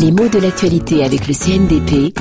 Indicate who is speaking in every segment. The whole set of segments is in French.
Speaker 1: Les mots de l'actualité avec le CNDP.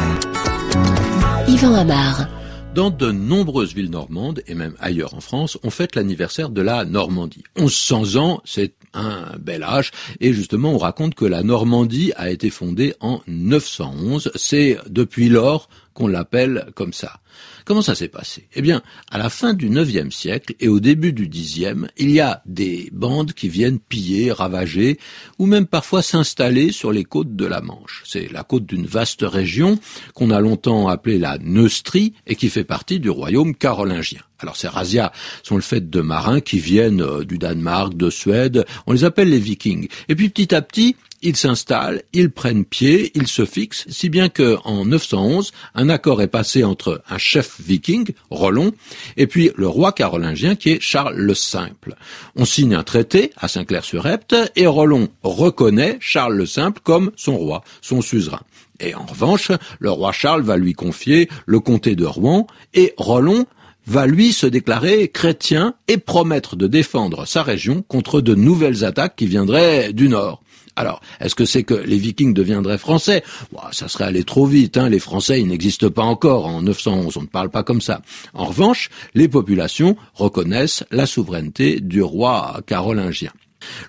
Speaker 1: Yvan Amar.
Speaker 2: Dans de nombreuses villes normandes, et même ailleurs en France, on fête l'anniversaire de la Normandie. 1100 ans, c'est un bel âge, et justement on raconte que la Normandie a été fondée en 911. C'est depuis lors qu'on l'appelle comme ça. Comment ça s'est passé? Eh bien, à la fin du IXe siècle et au début du Xe, il y a des bandes qui viennent piller, ravager, ou même parfois s'installer sur les côtes de la Manche. C'est la côte d'une vaste région qu'on a longtemps appelée la Neustrie et qui fait partie du royaume carolingien. Alors ces razzias sont le fait de marins qui viennent euh, du Danemark, de Suède, on les appelle les vikings. Et puis petit à petit, ils s'installent, ils prennent pied, ils se fixent, si bien que en 911, un accord est passé entre un chef viking, Rollon, et puis le roi carolingien qui est Charles le Simple. On signe un traité à Saint-Clair-sur-Epte et Rollon reconnaît Charles le Simple comme son roi, son suzerain. Et en revanche, le roi Charles va lui confier le comté de Rouen et Rollon va lui se déclarer chrétien et promettre de défendre sa région contre de nouvelles attaques qui viendraient du nord. Alors, est-ce que c'est que les Vikings deviendraient français? Ça serait aller trop vite. Hein. Les Français, ils n'existent pas encore en 911. On ne parle pas comme ça. En revanche, les populations reconnaissent la souveraineté du roi carolingien.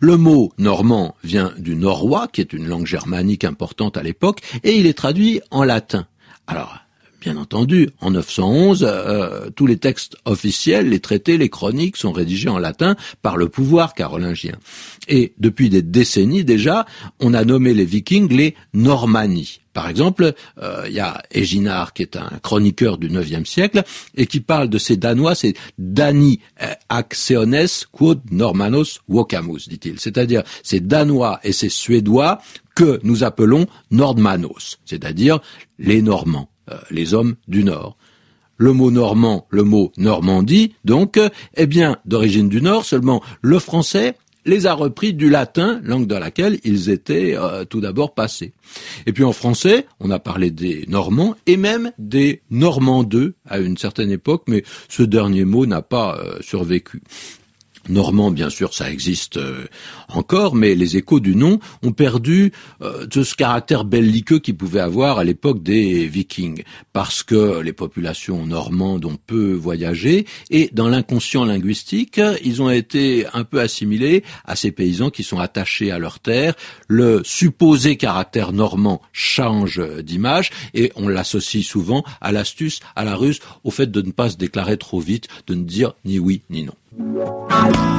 Speaker 2: Le mot normand vient du norrois, qui est une langue germanique importante à l'époque, et il est traduit en latin. Alors, Bien entendu, en 911, euh, tous les textes officiels, les traités, les chroniques sont rédigés en latin par le pouvoir carolingien. Et depuis des décennies déjà, on a nommé les Vikings les Normanni. Par exemple, euh, il y a Eginard qui est un chroniqueur du IXe siècle et qui parle de ces Danois, c'est Dani euh, Axeones quod Normanos vocamus, dit-il. C'est-à-dire ces Danois et ces Suédois que nous appelons Nordmanos, c'est-à-dire les Normands. Euh, les hommes du Nord. Le mot normand, le mot Normandie, donc, est bien d'origine du Nord, seulement le français les a repris du latin, langue dans laquelle ils étaient euh, tout d'abord passés. Et puis en français, on a parlé des Normands et même des Normandeux à une certaine époque, mais ce dernier mot n'a pas euh, survécu normand, bien sûr, ça existe euh, encore, mais les échos du nom ont perdu euh, ce caractère belliqueux qu'ils pouvaient avoir à l'époque des Vikings, parce que les populations normandes ont peu voyagé, et dans l'inconscient linguistique, ils ont été un peu assimilés à ces paysans qui sont attachés à leur terre. Le supposé caractère normand change d'image, et on l'associe souvent à l'astuce, à la ruse, au fait de ne pas se déclarer trop vite, de ne dire ni oui ni non. Bye.